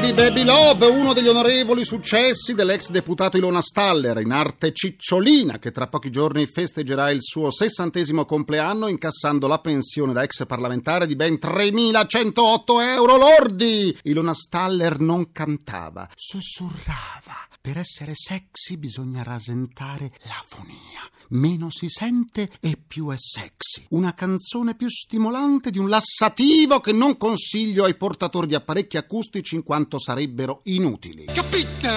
Baby Baby Love, uno degli onorevoli successi dell'ex deputato Ilona Staller, in arte Cicciolina, che tra pochi giorni festeggerà il suo sessantesimo compleanno incassando la pensione da ex parlamentare di ben 3.108 euro lordi. Ilona Staller non cantava, sussurrava. Per essere sexy bisogna rasentare l'afonia. Meno si sente e più è sexy. Una canzone più stimolante di un lassativo che non consiglio ai portatori di apparecchi acustici in quanto sarebbero inutili. Capito?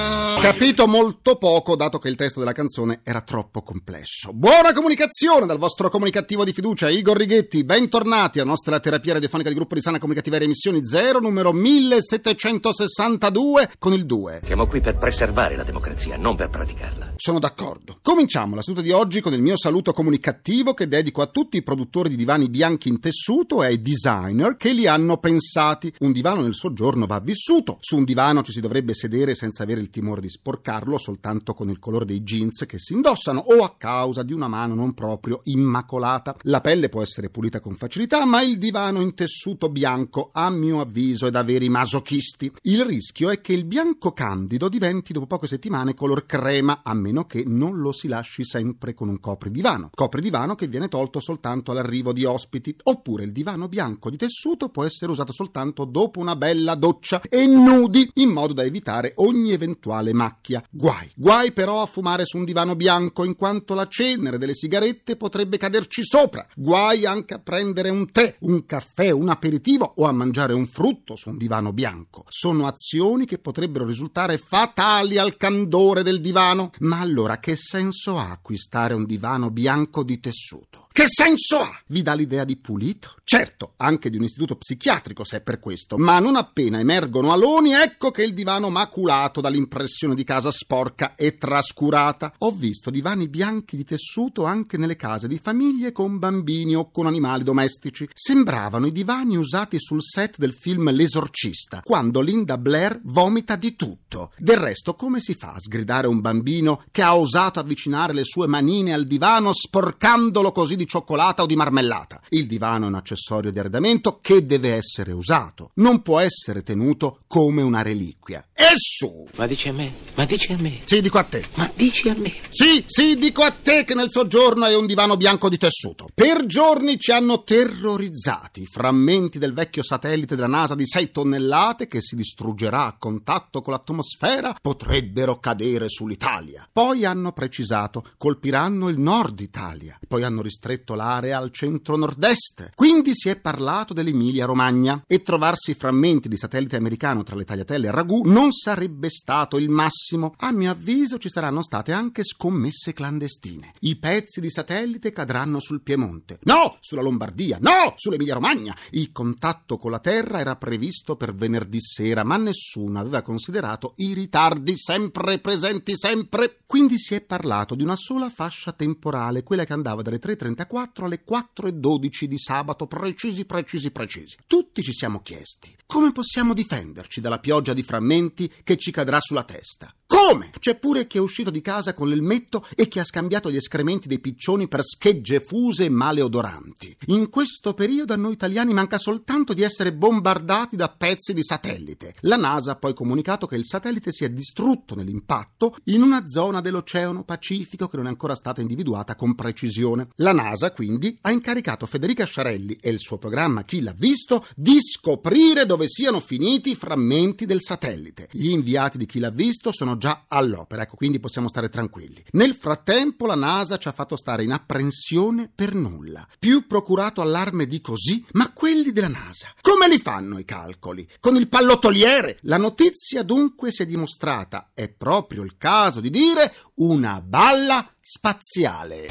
Capito molto poco, dato che il testo della canzone era troppo complesso. Buona comunicazione dal vostro comunicativo di fiducia, Igor Righetti. Bentornati alla nostra terapia radiofonica di gruppo di sana comunicativa emissioni 0, numero 1762 con il 2. Siamo qui per preservare la democrazia, non per praticarla. Sono d'accordo. Cominciamo la seduta di oggi con il mio saluto comunicativo che dedico a tutti i produttori di divani bianchi in tessuto e ai designer che li hanno pensati. Un divano nel soggiorno va vissuto. Su un divano ci si dovrebbe sedere senza avere il timore di sporcarlo soltanto con il colore dei jeans che si indossano o a causa di una mano non proprio immacolata. La pelle può essere pulita con facilità, ma il divano in tessuto bianco, a mio avviso, è da veri masochisti. Il rischio è che il bianco candido diventi dopo poche settimane color crema, a meno che non lo si lasci sempre con un copridivano. Copridivano che viene tolto soltanto all'arrivo di ospiti. Oppure il divano bianco di tessuto può essere usato soltanto dopo una bella doccia e nudi, in modo da evitare ogni eventuale macchia. Guai, guai però a fumare su un divano bianco, in quanto la cenere delle sigarette potrebbe caderci sopra. Guai anche a prendere un tè, un caffè, un aperitivo o a mangiare un frutto su un divano bianco. Sono azioni che potrebbero risultare fatali al candore del divano. Ma allora che senso ha acquistare un divano bianco di tessuto? Che senso ha? Vi dà l'idea di pulito? Certo, anche di un istituto psichiatrico se è per questo, ma non appena emergono aloni, ecco che il divano maculato dall'impressione di casa sporca e trascurata. Ho visto divani bianchi di tessuto anche nelle case di famiglie con bambini o con animali domestici. Sembravano i divani usati sul set del film L'esorcista, quando Linda Blair vomita di tutto. Del resto, come si fa a sgridare un bambino che ha osato avvicinare le sue manine al divano sporcandolo così di cioccolata o di marmellata? Il divano è un accessorio di arredamento che deve essere usato, non può essere tenuto come una reliquia. E su! Ma dici a me? Ma dici a me? Sì, dico a te. Ma dici a me? Sì, sì, dico a te che nel soggiorno è un divano bianco di tessuto. Per giorni ci hanno terrorizzati. Frammenti del vecchio satellite della NASA di 6 tonnellate che si distruggerà a contatto con l'atmosfera potrebbero cadere sull'Italia. Poi hanno precisato, colpiranno il nord Italia. Poi hanno ristretto l'area al centro-nord-est. Quindi si è parlato dell'Emilia-Romagna. E trovarsi frammenti di satellite americano tra le tagliatelle e ragù non sarebbe stato il massimo. A mio avviso ci saranno state anche scommesse clandestine. I pezzi di satellite cadranno sul Piemonte. No, sulla Lombardia. No, sull'Emilia Romagna. Il contatto con la Terra era previsto per venerdì sera, ma nessuno aveva considerato i ritardi sempre presenti sempre. Quindi si è parlato di una sola fascia temporale, quella che andava dalle 3.34 alle 4.12 di sabato, precisi, precisi, precisi. Tutti ci siamo chiesti come possiamo difenderci dalla pioggia di frammenti che ci cadrà sulla testa. Come? C'è pure chi è uscito di casa con l'elmetto e chi ha scambiato gli escrementi dei piccioni per schegge fuse e maleodoranti. In questo periodo a noi italiani manca soltanto di essere bombardati da pezzi di satellite. La NASA ha poi comunicato che il satellite si è distrutto nell'impatto in una zona dell'Oceano Pacifico che non è ancora stata individuata con precisione. La NASA quindi ha incaricato Federica Sciarelli e il suo programma Chi l'ha visto di scoprire dove siano finiti i frammenti del satellite. Gli inviati di Chi l'ha visto sono già all'opera, ecco, quindi possiamo stare tranquilli. Nel frattempo la NASA ci ha fatto stare in apprensione per nulla. Più procurato allarme di così, ma quelli della NASA. Come li fanno i calcoli? Con il pallottoliere? La notizia dunque si è dimostrata, è proprio il caso di dire, una balla spaziale.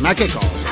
Ma che cosa?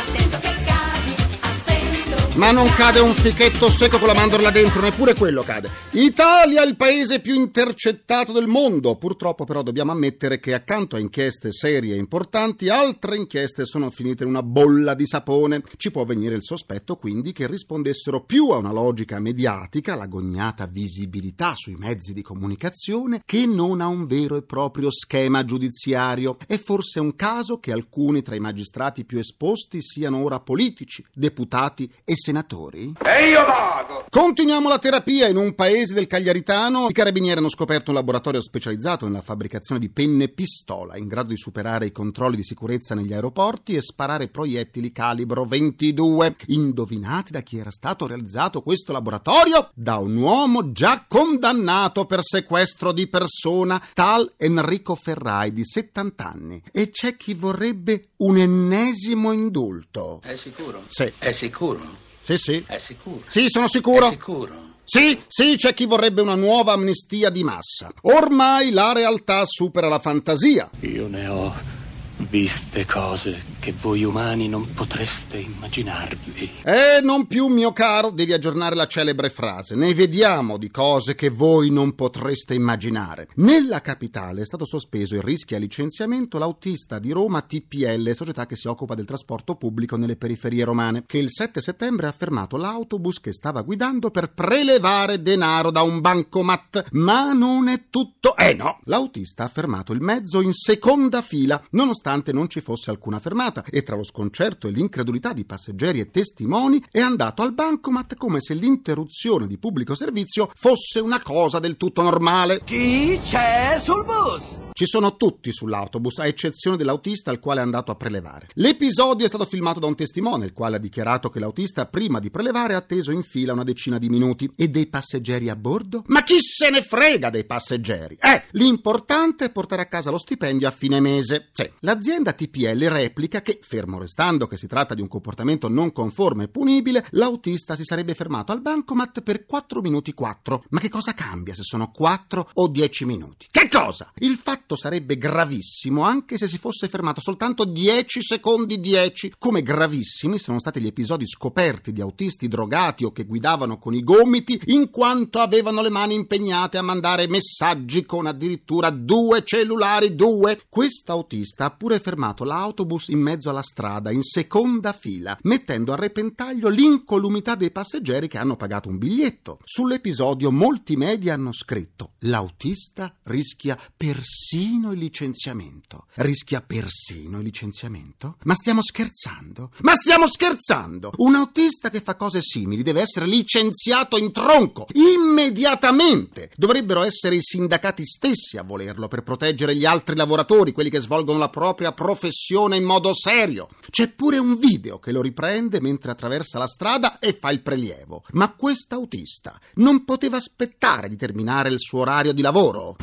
Ma non cade un fichetto secco con la mandorla dentro, neppure quello cade. Italia, il paese più intercettato del mondo. Purtroppo però dobbiamo ammettere che accanto a inchieste serie e importanti, altre inchieste sono finite in una bolla di sapone. Ci può venire il sospetto quindi che rispondessero più a una logica mediatica, l'agognata visibilità sui mezzi di comunicazione, che non a un vero e proprio schema giudiziario. È forse un caso che alcuni tra i magistrati più esposti siano ora politici, deputati e senatori? E io vado! Continuiamo la terapia. In un paese del Cagliaritano i carabinieri hanno scoperto un laboratorio specializzato nella fabbricazione di penne pistola, in grado di superare i controlli di sicurezza negli aeroporti e sparare proiettili calibro 22. Indovinate da chi era stato realizzato questo laboratorio? Da un uomo già condannato per sequestro di persona, tal Enrico Ferrai di 70 anni. E c'è chi vorrebbe un ennesimo indulto. È sicuro? Sì. È sicuro? Sì, sì. È sicuro? Sì, sono sicuro. È sicuro? Sì, sì, c'è chi vorrebbe una nuova amnistia di massa. Ormai la realtà supera la fantasia. Io ne ho viste cose che voi umani non potreste immaginarvi. Eh, non più, mio caro, devi aggiornare la celebre frase. Ne vediamo di cose che voi non potreste immaginare. Nella capitale è stato sospeso e rischia licenziamento l'autista di Roma TPL, società che si occupa del trasporto pubblico nelle periferie romane, che il 7 settembre ha fermato l'autobus che stava guidando per prelevare denaro da un bancomat. Ma non è tutto. Eh no, l'autista ha fermato il mezzo in seconda fila, nonostante non ci fosse alcuna fermata e tra lo sconcerto e l'incredulità di passeggeri e testimoni è andato al bancomat come se l'interruzione di pubblico servizio fosse una cosa del tutto normale. Chi c'è sul bus? Ci sono tutti sull'autobus, a eccezione dell'autista al quale è andato a prelevare. L'episodio è stato filmato da un testimone, il quale ha dichiarato che l'autista prima di prelevare ha atteso in fila una decina di minuti. E dei passeggeri a bordo? Ma chi se ne frega dei passeggeri? Eh, l'importante è portare a casa lo stipendio a fine mese. Sì, l'azienda TPL replica che, fermo restando che si tratta di un comportamento non conforme e punibile, l'autista si sarebbe fermato al bancomat per 4 minuti 4. Ma che cosa cambia se sono 4 o 10 minuti? Che cosa? Il fatto sarebbe gravissimo anche se si fosse fermato soltanto 10 secondi 10. Come gravissimi sono stati gli episodi scoperti di autisti drogati o che guidavano con i gomiti in quanto avevano le mani impegnate a mandare messaggi con addirittura due cellulari, due. Quest'autista ha pure fermato l'autobus in mezzo alla strada in seconda fila, mettendo a repentaglio l'incolumità dei passeggeri che hanno pagato un biglietto. Sull'episodio molti media hanno scritto l'autista rischia persino il licenziamento. Rischia persino il licenziamento? Ma stiamo scherzando? Ma stiamo scherzando! Un autista che fa cose simili deve essere licenziato in tronco, immediatamente! Dovrebbero essere i sindacati stessi a volerlo per proteggere gli altri lavoratori, quelli che svolgono la propria professione in modo serio. C'è pure un video che lo riprende mentre attraversa la strada e fa il prelievo. Ma quest'autista non poteva aspettare di terminare il suo orario di lavoro.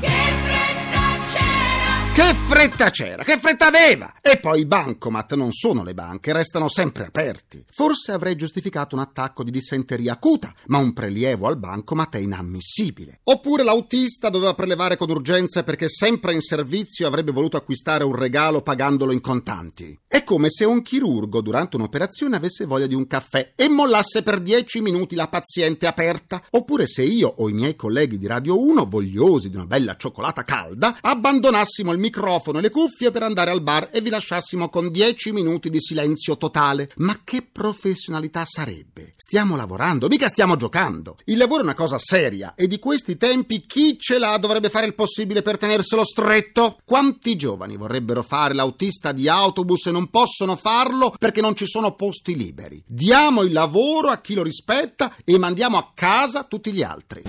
Che fretta c'era, che fretta aveva! E poi i bancomat non sono le banche, restano sempre aperti. Forse avrei giustificato un attacco di dissenteria acuta, ma un prelievo al bancomat è inammissibile. Oppure l'autista doveva prelevare con urgenza perché sempre in servizio avrebbe voluto acquistare un regalo pagandolo in contanti. È come se un chirurgo durante un'operazione avesse voglia di un caffè e mollasse per 10 minuti la paziente aperta. Oppure se io o i miei colleghi di Radio 1, vogliosi di una bella cioccolata calda, abbandonassimo il microfono e le cuffie per andare al bar e vi lasciassimo con 10 minuti di silenzio totale. Ma che professionalità sarebbe? Stiamo lavorando, mica stiamo giocando. Il lavoro è una cosa seria e di questi tempi chi ce l'ha dovrebbe fare il possibile per tenerselo stretto. Quanti giovani vorrebbero fare l'autista di autobus e non possono farlo perché non ci sono posti liberi? Diamo il lavoro a chi lo rispetta e mandiamo a casa tutti gli altri.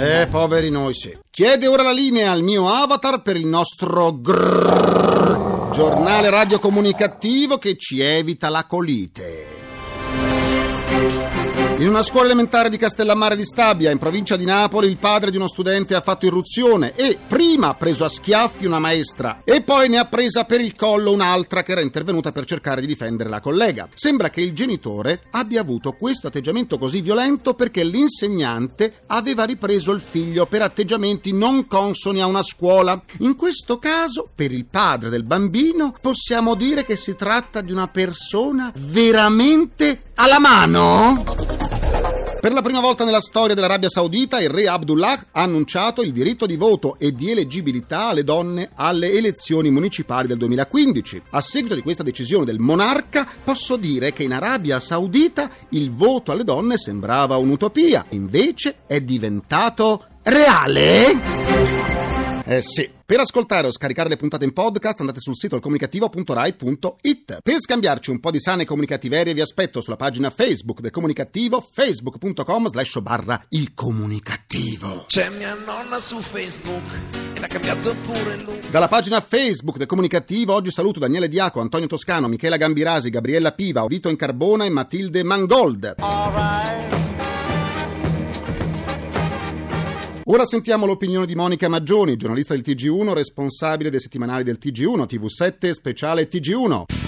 Eh, poveri noi sì. Chiede ora la linea al mio avatar per il nostro grrr, giornale radiocomunicativo che ci evita la colite. In una scuola elementare di Castellammare di Stabia, in provincia di Napoli, il padre di uno studente ha fatto irruzione e prima ha preso a schiaffi una maestra e poi ne ha presa per il collo un'altra che era intervenuta per cercare di difendere la collega. Sembra che il genitore abbia avuto questo atteggiamento così violento perché l'insegnante aveva ripreso il figlio per atteggiamenti non consoni a una scuola. In questo caso, per il padre del bambino, possiamo dire che si tratta di una persona veramente alla mano? Per la prima volta nella storia dell'Arabia Saudita, il re Abdullah ha annunciato il diritto di voto e di eleggibilità alle donne alle elezioni municipali del 2015. A seguito di questa decisione del monarca, posso dire che in Arabia Saudita il voto alle donne sembrava un'utopia, invece è diventato reale? Eh sì. Per ascoltare o scaricare le puntate in podcast andate sul sito comunicativo.rai.it. Per scambiarci un po' di sane comunicativerie vi aspetto sulla pagina Facebook del Comunicativo, facebook.com slash barra il comunicativo. C'è mia nonna su Facebook e l'ha cambiato pure lui. Dalla pagina Facebook del Comunicativo oggi saluto Daniele Diaco, Antonio Toscano, Michela Gambirasi, Gabriella Piva, Vito Incarbona e Matilde Mangold. Ora sentiamo l'opinione di Monica Maggioni, giornalista del TG1, responsabile dei settimanali del TG1, TV7 speciale TG1.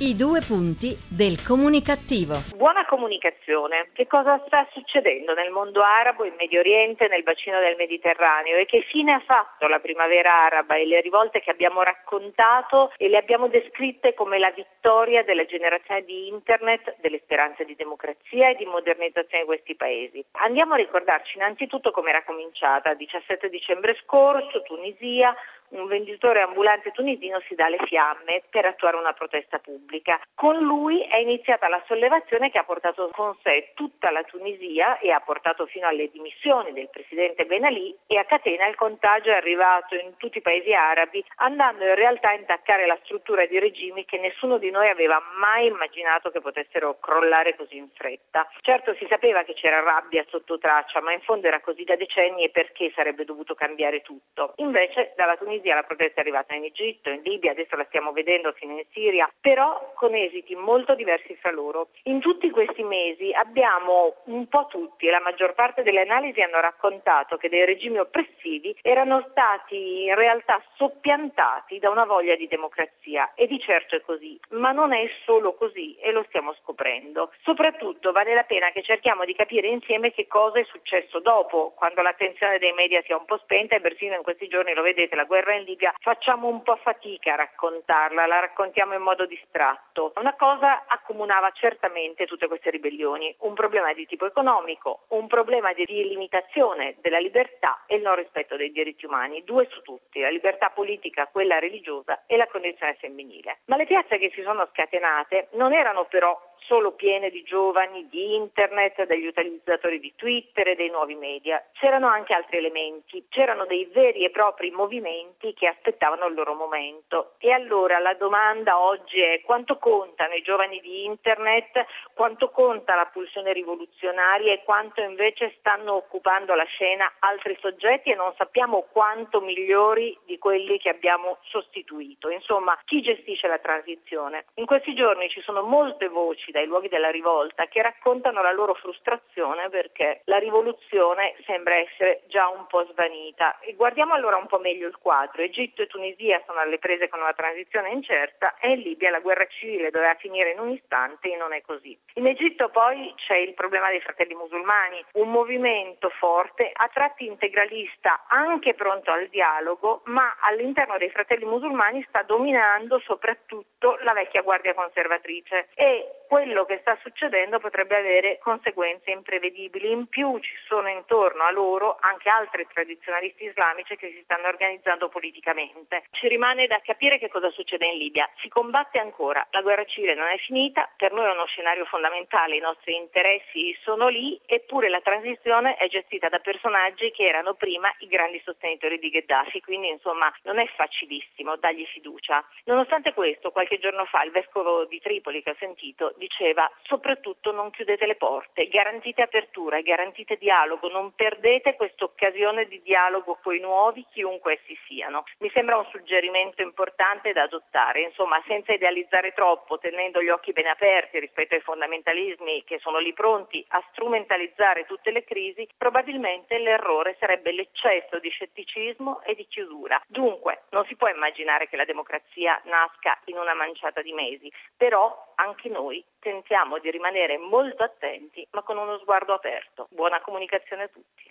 I due punti del comunicativo. Buona comunicazione. Che cosa sta succedendo nel mondo arabo, in Medio Oriente, nel bacino del Mediterraneo e che fine ha fatto la primavera araba e le rivolte che abbiamo raccontato e le abbiamo descritte come la vittoria della generazione di Internet, delle speranze di democrazia e di modernizzazione di questi paesi. Andiamo a ricordarci innanzitutto come era cominciata. 17 dicembre scorso, Tunisia, un venditore ambulante tunisino si dà le fiamme per attuare una protesta pubblica. Con lui è iniziata la sollevazione che ha portato con sé tutta la Tunisia e ha portato fino alle dimissioni del presidente Ben Ali e a catena il contagio è arrivato in tutti i paesi arabi, andando in realtà a intaccare la struttura di regimi che nessuno di noi aveva mai immaginato che potessero crollare così in fretta. Certo si sapeva che c'era rabbia sotto traccia, ma in fondo era così da decenni e perché sarebbe dovuto cambiare tutto. Invece dalla Tunisia Tunisia, la protesta è arrivata in Egitto, in Libia, adesso la stiamo vedendo fino in Siria, però con esiti molto diversi fra loro. In tutti questi mesi abbiamo un po' tutti, e la maggior parte delle analisi hanno raccontato che dei regimi oppressivi erano stati in realtà soppiantati da una voglia di democrazia e di certo è così, ma non è solo così e lo stiamo scoprendo. Soprattutto vale la pena che cerchiamo di capire insieme che cosa è successo dopo, quando l'attenzione dei media si è un po' spenta e persino in questi giorni lo vedete, la guerra guerra in Libia facciamo un po' fatica a raccontarla, la raccontiamo in modo distratto. Una cosa accomunava certamente tutte queste ribellioni, un problema di tipo economico, un problema di limitazione della libertà e il non rispetto dei diritti umani, due su tutti, la libertà politica, quella religiosa e la condizione femminile. Ma le piazze che si sono scatenate non erano però solo piene di giovani, di internet, degli utilizzatori di Twitter e dei nuovi media. C'erano anche altri elementi, c'erano dei veri e propri movimenti che aspettavano il loro momento. E allora la domanda oggi è quanto contano i giovani di internet, quanto conta la pulsione rivoluzionaria e quanto invece stanno occupando la scena altri soggetti e non sappiamo quanto migliori di quelli che abbiamo sostituito. Insomma, chi gestisce la transizione? In questi giorni ci sono molte voci dai luoghi della rivolta che raccontano la loro frustrazione perché la rivoluzione sembra essere già un po' svanita. E guardiamo allora un po' meglio il quadro. Egitto e Tunisia sono alle prese con una transizione incerta e in Libia la guerra civile doveva finire in un istante e non è così. In Egitto poi c'è il problema dei fratelli musulmani, un movimento forte, a tratti integralista, anche pronto al dialogo, ma all'interno dei fratelli musulmani sta dominando soprattutto la vecchia guardia conservatrice e quello che sta succedendo potrebbe avere conseguenze imprevedibili. In più ci sono intorno a loro anche altri tradizionalisti islamici che si stanno organizzando politicamente. Ci rimane da capire che cosa succede in Libia. Si combatte ancora, la guerra civile non è finita, per noi è uno scenario fondamentale, i nostri interessi sono lì, eppure la transizione è gestita da personaggi che erano prima i grandi sostenitori di Gheddafi, quindi insomma non è facilissimo dargli fiducia. Nonostante questo, qualche giorno fa il vescovo di Tripoli che ho sentito diceva soprattutto non chiudete le porte, garantite apertura, garantite dialogo, non perdete questa occasione di dialogo con i nuovi, chiunque essi siano. Mi sembra un suggerimento importante da adottare, insomma senza idealizzare troppo, tenendo gli occhi ben aperti rispetto ai fondamentalismi che sono lì pronti a strumentalizzare tutte le crisi, probabilmente l'errore sarebbe l'eccesso di scetticismo e di chiusura. Dunque non si può immaginare che la democrazia nasca in una manciata di mesi, però anche noi tentiamo di rimanere molto attenti ma con uno sguardo aperto. Buona comunicazione a tutti.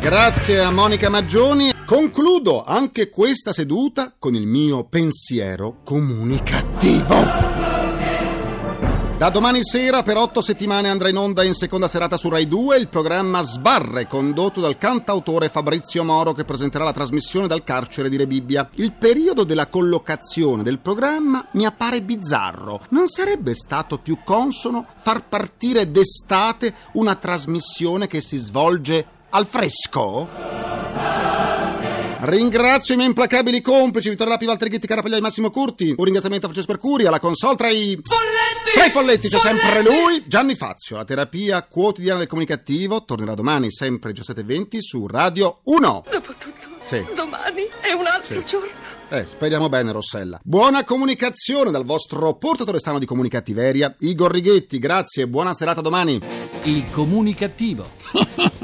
Grazie a Monica Maggioni. Concludo anche questa seduta con il mio pensiero comunicativo. Da domani sera per otto settimane andrà in onda in seconda serata su Rai 2 il programma Sbarre, condotto dal cantautore Fabrizio Moro che presenterà la trasmissione dal carcere di Rebibbia. Il periodo della collocazione del programma mi appare bizzarro. Non sarebbe stato più consono far partire d'estate una trasmissione che si svolge al fresco? Ringrazio i miei implacabili complici Vittorio Lapi, Valtteri Ghitti, Carapaglia e Massimo Curti. Un ringraziamento a Francesco Mercuri, alla console tra i... Folletti! Tra i folletti c'è sempre lui, Gianni Fazio. La terapia quotidiana del comunicativo tornerà domani, sempre 17.20 su Radio 1. Dopotutto, Sì. domani è un altro Sì. giorno. Eh, speriamo bene, Rossella. Buona comunicazione dal vostro portatore stano di comunicattiveria, Igor Righetti. Grazie e buona serata domani. Il comunicativo.